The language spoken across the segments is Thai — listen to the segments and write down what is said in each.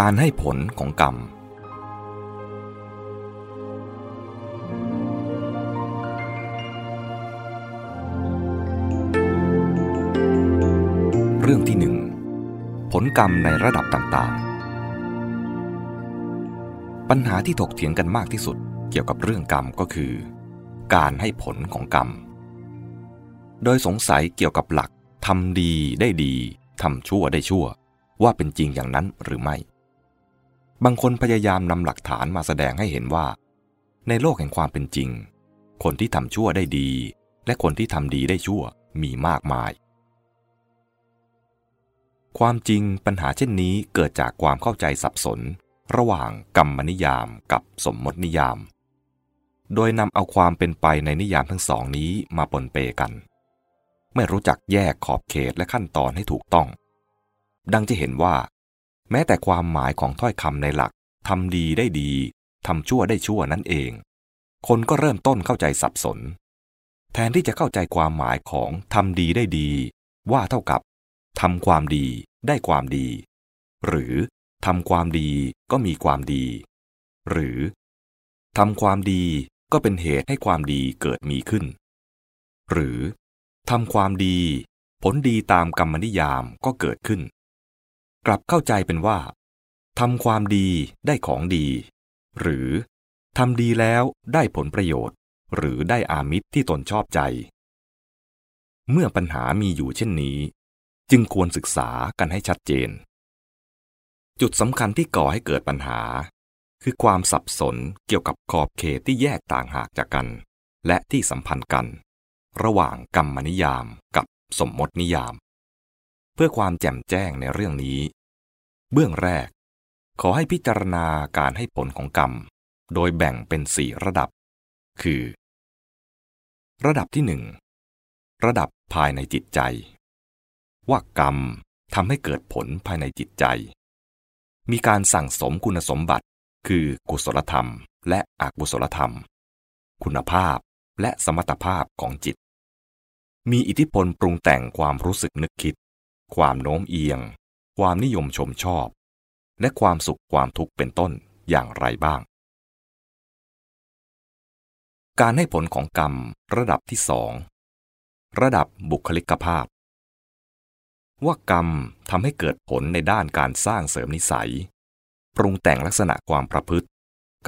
การให้ผลของกรรม เรื่องที่หนึ่งผลกรรมในระดับต่างๆ ปัญหาที่ถกเถียงกันมากที่สุดเกี่ยวกับเรื่องกรรมก็คือ การให้ผลของกรรม โดยสงสัยเกี่ยวกับหลักทำดีได้ดีทำชั่วได้ชั่วว่าเป็นจริงอย่างนั้นหรือไม่ บางคนพยายามนำหลักฐานมาแสดงให้เห็นว่า ในโลกแห่งความเป็นจริง คนที่ทำชั่วได้ดี และคนที่ทำดีได้ชั่วมีมากมาย ความจริงปัญหาเช่นนี้เกิดจากความเข้าใจสับสน ระหว่างกรรมนิยามกับสมมตินิยาม โดยนำเอาความเป็นไปในนิยามทั้งสองนี้มาปนเปกัน ไม่รู้จักแยกขอบเขตและขั้นตอนให้ถูกต้อง ดังจะเห็นว่า แม้แต่ความหมายของถ้อยคำในหลักทำดีได้ดีทำชั่วได้ชั่วนั่นเอง คนก็เริ่มต้นเข้าใจสับสน แทนที่จะเข้าใจความหมายของทำดีได้ดี ว่าเท่ากับทำความดีได้ความดี หรือทำความดีก็มีความดี หรือทำความดีก็เป็นเหตุให้ความดีเกิดมีขึ้น หรือทำความดี ผลดีตามกรรมนิยามก็เกิดขึ้น กลับเข้าใจเป็นว่าทำความดีได้ของดี หรือทำดีแล้วได้ผลประโยชน์ หรือได้อามิตรที่ตนชอบใจ เมื่อปัญหามีอยู่เช่นนี้ จึงควรศึกษากันให้ชัดเจน จุดสำคัญที่ก่อให้เกิดปัญหา คือความสับสนเกี่ยวกับขอบเขตที่แยกต่างหากจากกัน และที่สัมพันธ์กัน ระหว่างกรรมนิยามกับสมมตินิยาม เพื่อความแจ่มแจ้งในเรื่องนี้ เบื้องแรก ขอให้พิจารณาการให้ผลของกรรม โดยแบ่งเป็นสี่ระดับ คือ ระดับที่หนึ่งระดับภายในจิตใจ ว่ากรรมทำให้เกิดผลภายในจิตใจ มีการสั่งสมคุณสมบัติ คือกุศลธรรม และอกุศลธรรม คุณภาพและสมรรถภาพของจิต มีอิทธิพลปรุงแต่งความรู้สึกนึกคิด ความโน้มเอียง ความนิยมชมชอบ และความสุขความทุกข์เป็นต้นอย่างไรบ้าง การให้ผลของกรรมระดับที่สองระดับบุคลิกภาพ ว่ากรรมทำให้เกิดผลในด้านการสร้างเสริมนิสัย ปรุงแต่งลักษณะความประพฤติ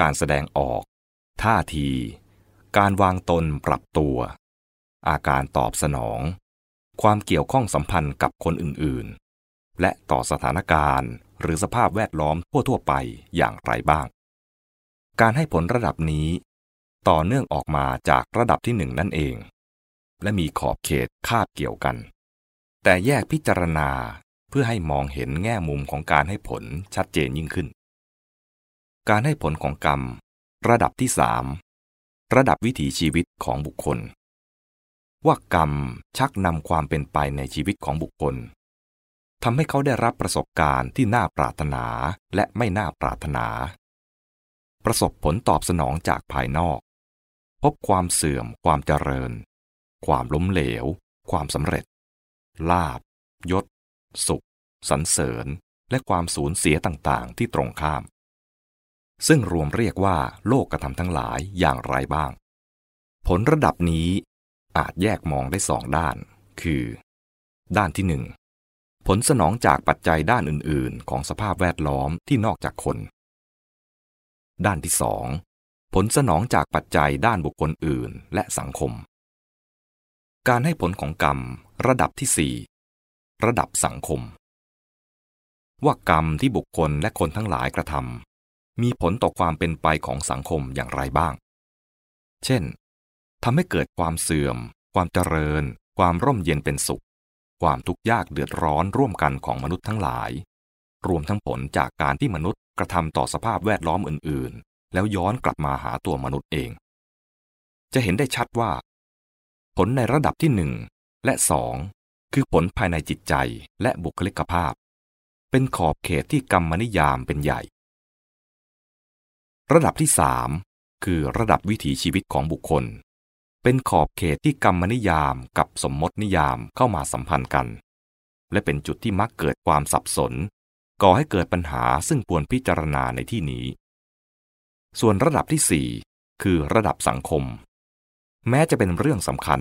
การแสดงออก ท่าที การวางตนปรับตัว อาการตอบสนอง ความเกี่ยวข้องสัมพันธ์กับคนอื่นๆ และต่อสถานการณ์หรือสภาพแวดล้อมทั่วๆไปอย่างไรบ้าง การให้ผลระดับนี้ ต่อเนื่องออกมาจากระดับที่หนึ่งนั่นเอง และมีขอบเขตคาบเกี่ยวกัน แต่แยกพิจารณาเพื่อให้มองเห็นแง่มุมของการให้ผลชัดเจนยิ่งขึ้น การให้ผลของกรรม ระดับที่สามระดับวิถีชีวิตของบุคคล ว่ากรรมชักนำความเป็นไปในชีวิตของบุคคลทำให้เขาได้รับประสบการณ์ที่น่าปรารถนาและไม่น่าปรารถนา ประสบผลตอบสนองจากภายนอก พบความเสื่อม ความเจริญ ความล้มเหลว ความสำเร็จ ลาบ ยศ สุข สรรเสริญ และความสูญเสียต่างๆ ที่ตรงข้าม ซึ่งรวมเรียกว่าโลกกระทำทั้งหลายอย่างไรบ้าง ผลระดับนี้ อาจแยกมองได้สองด้าน คือ ด้านที่หนึ่งผลสนองจากปัจจัยด้านอื่น ๆ ของสภาพแวดล้อมที่นอกจากคน ด้านที่สองผลสนองจากปัจจัยด้านบุคคลอื่น และสังคม การให้ผลของกรรมระดับที่สี่ระดับสังคม ว่ากรรมที่บุคคลและคนทั้งหลายกระทำมีผลต่อความเป็นไปของสังคมอย่างไรบ้าง เช่น ทำให้เกิดความเสื่อม ความเจริญ ความร่มเย็นเป็นสุข ความทุกข์ยากเดือดร้อนร่วมกันของมนุษย์ทั้งหลาย รวมทั้งผลจากการที่มนุษย์กระทำต่อสภาพแวดล้อมอื่น ๆ แล้วย้อนกลับมาหาตัวมนุษย์เอง จะเห็นได้ชัดว่า ผลในระดับที่หนึ่งและสองคือผลภายในจิตใจและบุคลิกภาพ เป็นขอบเขตที่กรรมนิยามเป็นใหญ่ ระดับที่สามคือระดับวิถีชีวิตของบุคคล เป็นขอบเขตที่กรรมนิยามกับสมมตินิยามเข้ามาสัมพันธ์กัน และเป็นจุดที่มักเกิดความสับสน ก่อให้เกิดปัญหาซึ่งควรพิจารณาในที่นี้ ส่วนระดับที่ 4 คือระดับสังคม แม้จะเป็นเรื่องสำคัญ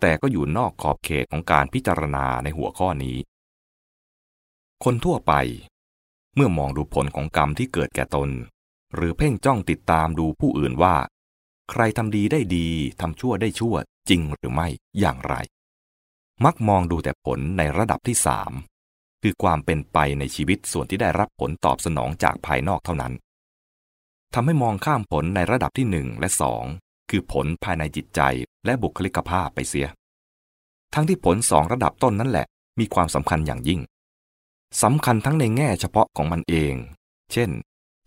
แต่ก็อยู่นอกขอบเขตของการพิจารณาในหัวข้อนี้ คนทั่วไป เมื่อมองดูผลของกรรมที่เกิดแก่ตน หรือเพ่งจ้องติดตามดูผู้อื่นว่า ใครทำดีได้ดีทำชั่วได้ชั่วจริงหรือไม่อย่างไร มักมองดูแต่ผลในระดับที่สามคือความเป็นไปในชีวิตส่วนที่ได้รับผลตอบสนองจากภายนอกเท่านั้นทำให้มองข้ามผลในระดับที่หนึ่งและสองคือผลภายในจิตใจและบุคลิกภาพไปเสีย ทั้งที่ผลสองระดับต้นนั่นแหละ มีความสำคัญอย่างยิ่งสำคัญทั้งในแง่เฉพาะของมันเอง เช่น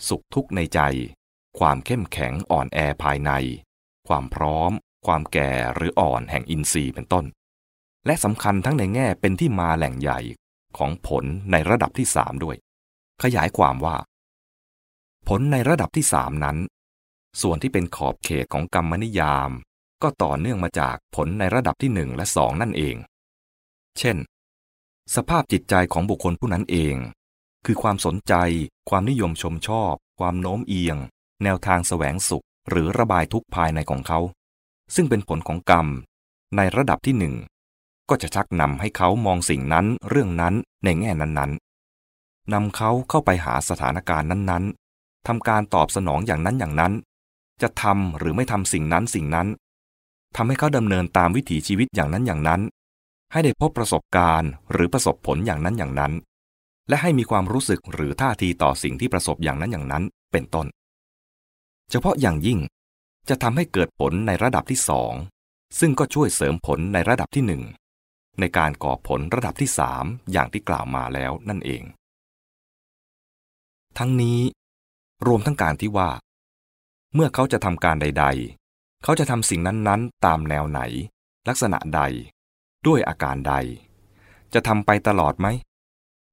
สุขทุกข์ในใจ ความเข้มแข็งอ่อนแอภายใน ความพร้อม ความแก่หรืออ่อนแห่งอินทรีย์เป็นต้น และสำคัญทั้งในแง่เป็นที่มาแหล่งใหญ่ของผลในระดับที่สามด้วย ขยายความว่า ผลในระดับที่สามนั้น ส่วนที่เป็นขอบเขตของกรรมนิยาม ก็ต่อเนื่องมาจากผลในระดับที่หนึ่งและสองนั่นเอง เช่น สภาพจิตใจของบุคคลผู้นั้นเอง คือความสนใจ ความนิยมชมชอบ ความโน้มเอียง แนวทางแสวงสุขหรือระบายทุกภายในของเขา ซึ่งเป็นผลของกรรม ในระดับที่หนึ่งก็จะชักนำให้เขามองสิ่งนั้นเรื่องนั้นในแง่นั้นๆนำเขาเข้าไปหาสถานการณ์นั้นๆทำการตอบสนองอย่างนั้นอย่างนั้น จะทำหรือไม่ทำสิ่งนั้นสิ่งนั้นทำให้เขาดำเนินตามวิถีชีวิตอย่างนั้นอย่างนั้น ให้ได้พบประสบการณ์หรือประสบผลอย่างนั้นอย่างนั้น และให้มีความรู้สึกหรือท่าทีต่อสิ่งที่ประสบอย่างนั้นอย่างนั้น เป็นต้น เฉพาะอย่างยิ่งจะทำให้เกิดผลในระดับที่สองซึ่งก็ช่วยเสริมผลในระดับที่หนึ่งในการก่อผลระดับที่สามอย่างที่กล่าวมาแล้วนั่นเอง ทั้งนี้รวมทั้งการที่ว่า เมื่อเขาจะทำการใด ๆ เขาจะทำสิ่งนั้นๆ ตามแนวไหน ลักษณะใด ด้วยอาการใด จะทำไปตลอดไหม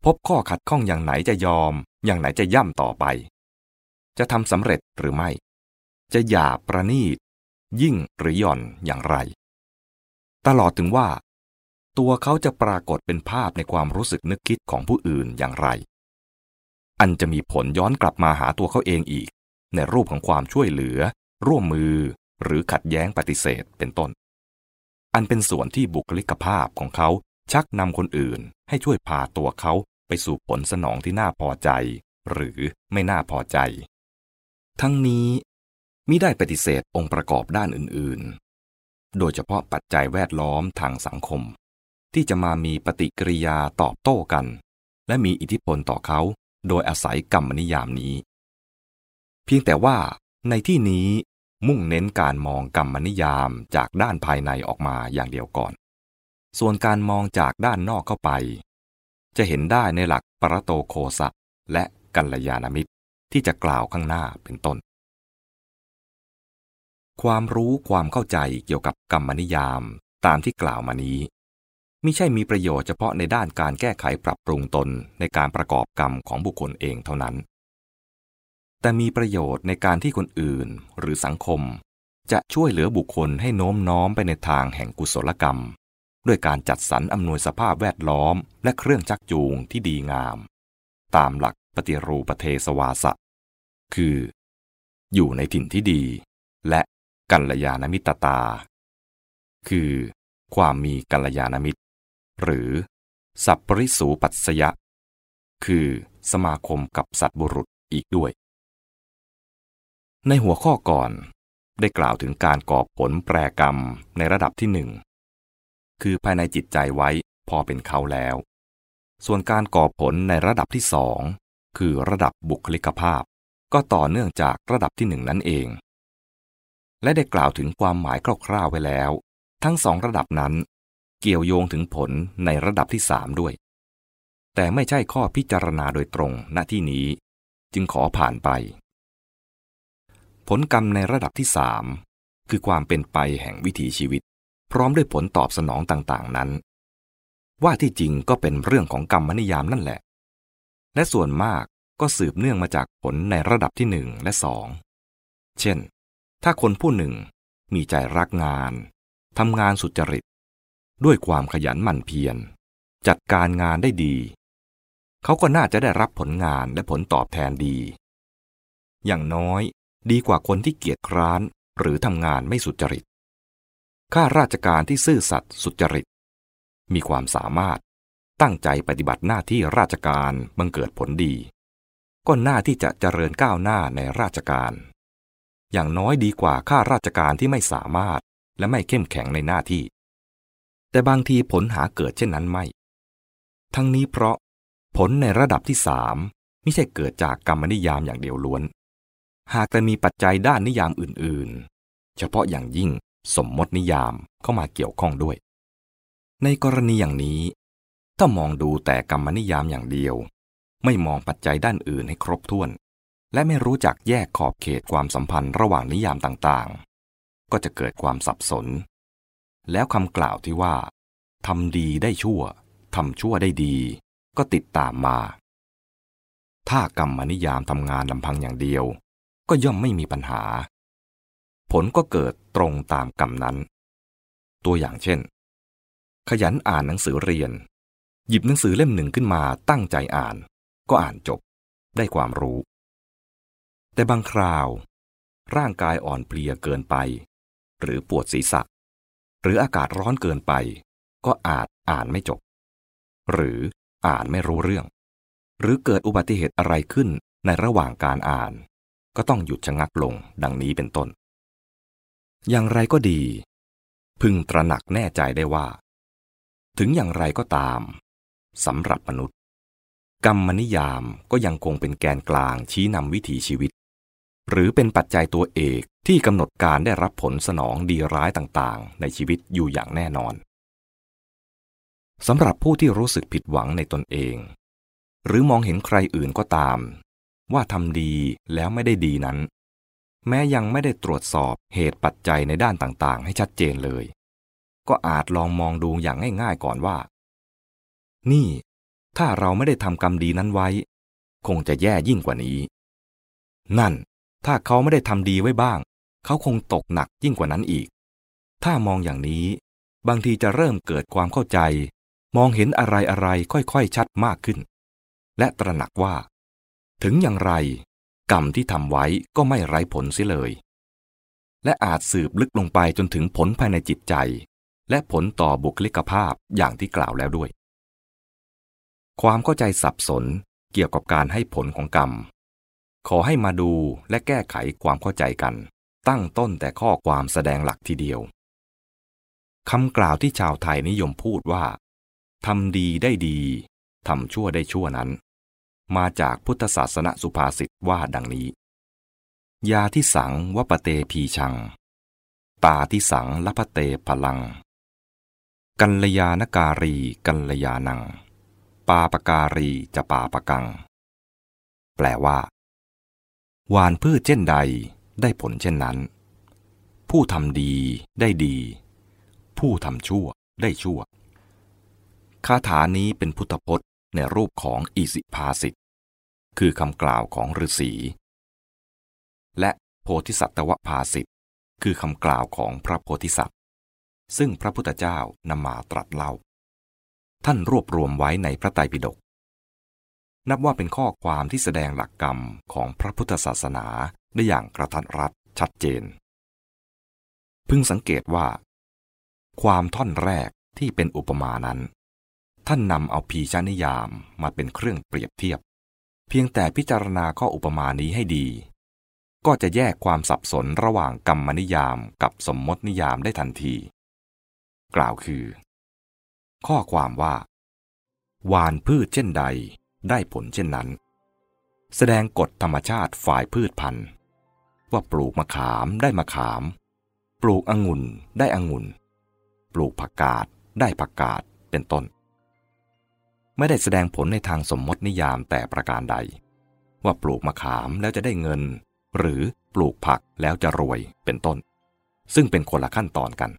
พบข้อขัดข้องอย่างไหนจะยอม อย่างไหนจะย่ำต่อไป จะทำสำเร็จหรือไม่ จะหยาบประณีต ยิ่งหรือหย่อนอย่างไร ตลอดถึงว่า ตัวเขาจะปรากฏเป็นภาพในความรู้สึกนึกคิดของผู้อื่นอย่างไร อันจะมีผลย้อนกลับมาหาตัวเขาเองอีก ในรูปของความช่วยเหลือ ร่วมมือ หรือขัดแย้งปฏิเสธเป็นต้น อันเป็นส่วนที่บุคลิกภาพของเขาชักนำคนอื่นให้ช่วยพาตัวเขาไปสู่ผลสนองที่น่าพอใจ หรือไม่น่าพอใจ ทั้งนี้ มิได้ปฏิเสธองค์ประกอบด้านอื่นๆ โดยเฉพาะปัจจัยแวดล้อมทางสังคม ที่จะมามีปฏิกิริยาตอบโต้กัน และมีอิทธิพลต่อเขาโดยอาศัยกรรมนิยามนี้ เพียงแต่ว่าในที่นี้มุ่งเน้นการมองกรรมนิยามจากด้านภายในออกมาอย่างเดียวก่อน ส่วนการมองจากด้านนอกเข้าไป จะเห็นได้ในหลักปรโตโคสะและกัลยาณมิตรที่จะกล่าวข้างหน้าเป็นต้น ความรู้ความเข้าใจเกี่ยวกับกรรมนิยามตามที่กล่าวมานี้มิใช่มีประโยชน์เฉพาะในด้านการแก้ไขปรับปรุงตนในการประกอบกรรมของบุคคลเองเท่านั้น แต่มีประโยชน์ในการที่คนอื่นหรือสังคม จะช่วยเหลือบุคคลให้โน้มน้อมไปในทางแห่งกุศลกรรม ด้วยการจัดสรรอำนวยสภาพแวดล้อม และเครื่องจักจูงที่ดีงาม ตามหลักปฏิรูปเทสวาสะ คือ อยู่ในถิ่นที่ดี และ กัลยาณมิตรตา คือความมีกัลยาณมิตร หรือ สัพปริสูปัสยะ คือสมาคมกับสัตบุรุษอีกด้วย ในหัวข้อก่อนได้กล่าวถึงการก่อผลแปรกรรมในระดับที่หนึ่ง คือภายในจิตใจไว้พอเป็นเขาแล้ว ส่วนการก่อผลในระดับที่สองคือระดับบุคลิกภาพ ก็ต่อเนื่องจากระดับที่หนึ่งนั่นเอง และได้กล่าวถึงความหมายคร่าวๆไว้แล้ว ทั้งสองระดับนั้น เกี่ยวโยงถึงผลในระดับที่สามด้วย แต่ไม่ใช่ข้อพิจารณาโดยตรงณที่นี้ จึงขอผ่านไป ผลกรรมในระดับที่สามคือความเป็นไปแห่งวิถีชีวิต พร้อมด้วยผลตอบสนองต่างๆนั้น ว่าที่จริงก็เป็นเรื่องของกรรมนิยามนั่นแหละ และส่วนมากก็สืบเนื่องมาจากผลในระดับที่หนึ่งและสอง เช่น ถ้าคนผู้หนึ่งมีใจรักงานทำงานสุจริต ด้วยความขยันหมั่นเพียร จัดการงานได้ดี เขาก็น่าจะได้รับผลงานและผลตอบแทนดี อย่างน้อยดีกว่าคนที่เกียจคร้านหรือทำงานไม่สุจริต ข้าราชการที่ซื่อสัตย์สุจริต มีความสามารถตั้งใจปฏิบัติหน้าที่ราชการบังเกิดผลดี ก็น่าที่จะเจริญก้าวหน้าในราชการ อย่างน้อยดีกว่าข้าราชการที่ไม่สามารถ และไม่เข้มแข็งในหน้าที่ แต่บางทีผลหาเกิดเช่นนั้นไม่ ทั้งนี้เพราะผลในระดับที่สามไม่ใช่เกิดจากกรรมนิยามอย่างเดียวล้วน หากแต่มีปัจจัยด้านนิยามอื่นๆ เฉพาะอย่างยิ่งสมมตินิยามเข้ามาเกี่ยวข้องด้วย ในกรณีอย่างนี้ ถ้ามองดูแต่กรรมนิยามอย่างเดียว ไม่มองปัจจัยด้านอื่นให้ครบถ้วน และไม่รู้จักแยกขอบเขตความสัมพันธ์ระหว่างนิยามต่างๆ ก็จะเกิดความสับสน แล้วคำกล่าวที่ว่าทำดีได้ชั่วทำชั่วได้ดี ก็ติดตามมา ถ้ากรรมนิยามทำงานลำพังอย่างเดียว ก็ย่อมไม่มีปัญหา ผลก็เกิดตรงตามกรรมนั้น ตัวอย่างเช่น ขยันอ่านหนังสือเรียน หยิบหนังสือเล่มหนึ่งขึ้นมาตั้งใจอ่าน ก็อ่านจบ ได้ความรู้ แต่บางคราว ร่างกายอ่อนเพลียเกินไป หรือปวดศีรษะ หรืออากาศร้อนเกินไป ก็อาจอ่านไม่จบ หรืออ่านไม่รู้เรื่อง หรือเกิดอุบัติเหตุอะไรขึ้นในระหว่างการอ่าน ก็ต้องหยุดชะงักลงดังนี้เป็นต้น อย่างไรก็ดี พึงตระหนักแน่ใจได้ว่า ถึงอย่างไรก็ตามสำหรับมนุษย์ กรรมนิยามก็ยังคงเป็นแกนกลางชี้นำวิถีชีวิต หรือเป็นปัจจัยตัวเอกที่กำหนดการได้รับผลสนองดีร้ายต่างๆ ในชีวิตอยู่อย่างแน่นอนสำหรับผู้ที่รู้สึกผิดหวังในตนเอง หรือมองเห็นใครอื่นก็ตาม ว่าทำดีแล้วไม่ได้ดีนั้น แม้ยังไม่ได้ตรวจสอบเหตุปัจจัยในด้านต่างๆ ให้ชัดเจนเลย ก็อาจลองมองดูอย่างง่ายๆก่อนว่า นี่ ถ้าเราไม่ได้ทำกรรมดีนั้นไว้ คงจะแย่ยิ่งกว่านี้ นั่น ถ้าเขาไม่ได้ทำดีไว้บ้าง เขาคงตกหนักยิ่งกว่านั้นอีก ถ้ามองอย่างนี้ บางทีจะเริ่มเกิดความเข้าใจ มองเห็นอะไรอะไรค่อยๆ ชัดมากขึ้น และตระหนักว่า ถึงอย่างไร กรรมที่ทำไว้ก็ไม่ไร้ผลเสียเลย และอาจสืบลึกลงไปจนถึงผลภายในจิตใจ และผลต่อบุคลิกภาพอย่างที่กล่าวแล้วด้วย ความเข้าใจสับสนเกี่ยวกับการให้ผลของกรรม ขอให้มาดูและแก้ไขความเข้าใจกัน ตั้งต้นแต่ข้อความแสดงหลักทีเดียวคำกล่าวที่ชาวไทยนิยมพูดว่าทำดีได้ดีทำชั่วได้ชั่วนั้น มาจากพุทธศาสนสุภาษิตว่าดังนี้ ยาที่สังวปเตพีชัง ตาที่สังลพเตพลัง กัลยาณการีกัลยาณัง ปาปการีจะปาปกัง แปลว่า หวานพืชเช่นใดได้ผลเช่นนั้น ผู้ทำดีได้ดี ผู้ทำชั่วได้ชั่ว คาถานี้เป็นพุทธพจน์ในรูปของอิสิภาสิตคือคำกล่าวของฤาษี และโพธิสัตวภาสิตคือคำกล่าวของพระโพธิสัตว์ ซึ่งพระพุทธเจ้านำมาตรัสเล่า ท่านรวบรวมไว้ในพระไตรปิฎก นับว่าเป็นข้อความที่แสดงหลักกรรมของพระพุทธศาสนาได้อย่างกระทัดรัดชัดเจน พึงสังเกตว่า ความท่อนแรกที่เป็นอุปมานั้น ท่านนำเอาพีชนิยามมาเป็นเครื่องเปรียบเทียบ เพียงแต่พิจารณาข้ออุปมานี้ให้ดี ก็จะแยกความสับสนระหว่างกรรมนิยามกับสมมตินิยามได้ทันที กล่าวคือ ข้อความว่า วานพืชเช่นใด ได้ผลเช่นนั้น แสดงกฎธรรมชาติฝ่ายพืชพันธุ์ ว่าปลูกมะขามได้มะขาม ปลูกองุ่นได้องุ่น ปลูกผักกาดได้ผักกาดเป็นต้น ไม่ได้แสดงผลในทางสมมตินิยามแต่ประการใด ว่าปลูกมะขามแล้วจะได้เงิน หรือปลูกผักแล้วจะรวยเป็นต้น ซึ่งเป็นคนละขั้นตอนกัน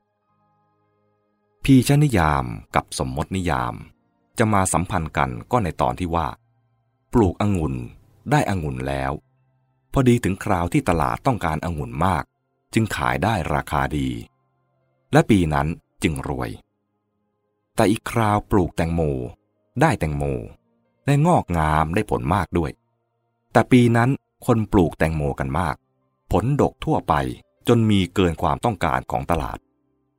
พีชนิยามกับสมมตินิยาม จะมาสัมพันธ์กันก็ในตอนที่ว่า ปลูกองุ่นได้องุ่นแล้ว พอดีถึงคราวที่ตลาดต้องการองุ่นมาก จึงขายได้ราคาดี และปีนั้นจึงรวย แต่อีกคราวปลูกแตงโมได้แตงโมและงอกงามได้ผลมากด้วย แต่ปีนั้นคนปลูกแตงโมกันมาก ผลดกทั่วไปจนมีเกินความต้องการของตลาด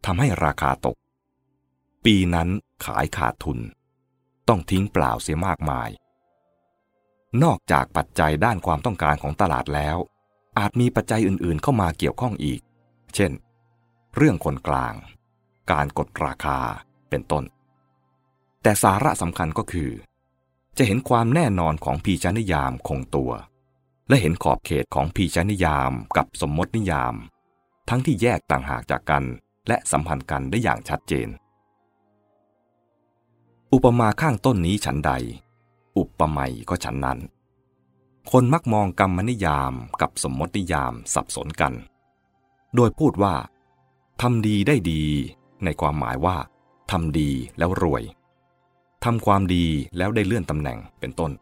ทำให้ราคาตก ปีนั้นขายขาดทุน ต้องทิ้งเปล่าเสียมากมาย นอกจากปัจจัยด้านความต้องการของตลาดแล้ว อาจมีปัจจัยอื่นๆ เข้ามาเกี่ยวข้องอีก เช่น เรื่องคนกลาง การกดราคาเป็นต้น แต่สาระสำคัญก็คือ จะเห็นความแน่นอนของพีชนิยามคงตัว และเห็นขอบเขตของพีชนิยามกับสมมตินิยาม ทั้งที่แยกต่างหากจากกันและสัมพันธ์กันได้อย่างชัดเจน อุปมาข้างต้นนี้ฉันใด อุปไมยก็ฉันนั้น คนมักมองกรรมนิยามกับสมมตินิยามสับสนกัน โดยพูดว่าทำดีได้ดีในความหมายว่าทำดีแล้วรวยทำความดีแล้วได้เลื่อนตำแหน่งเป็นต้น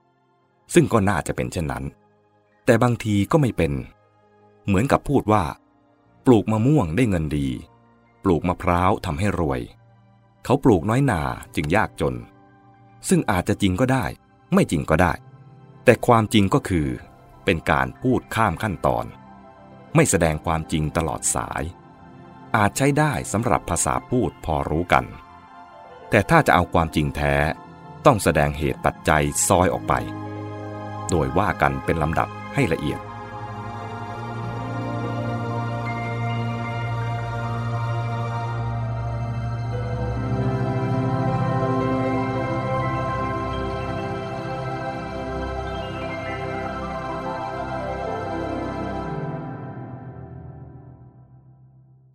ซึ่งก็น่าจะเป็นเช่นนั้น แต่บางทีก็ไม่เป็น เหมือนกับพูดว่า ปลูกมะม่วงได้เงินดี ปลูกมะพร้าวทำให้รวย เขาปลูกน้อยนาจึงยากจน ซึ่งอาจจะจริงก็ได้ ไม่จริงก็ได้ แต่ความจริงก็คือ เป็นการพูดข้ามขั้นตอน ไม่แสดงความจริงตลอดสาย อาจใช้ได้สำหรับภาษาพูดพอรู้กัน แต่ถ้าจะเอาความจริงแท้ ต้องแสดงเหตุปัจจัยซอยออกไป โดยว่ากันเป็นลำดับให้ละเอียด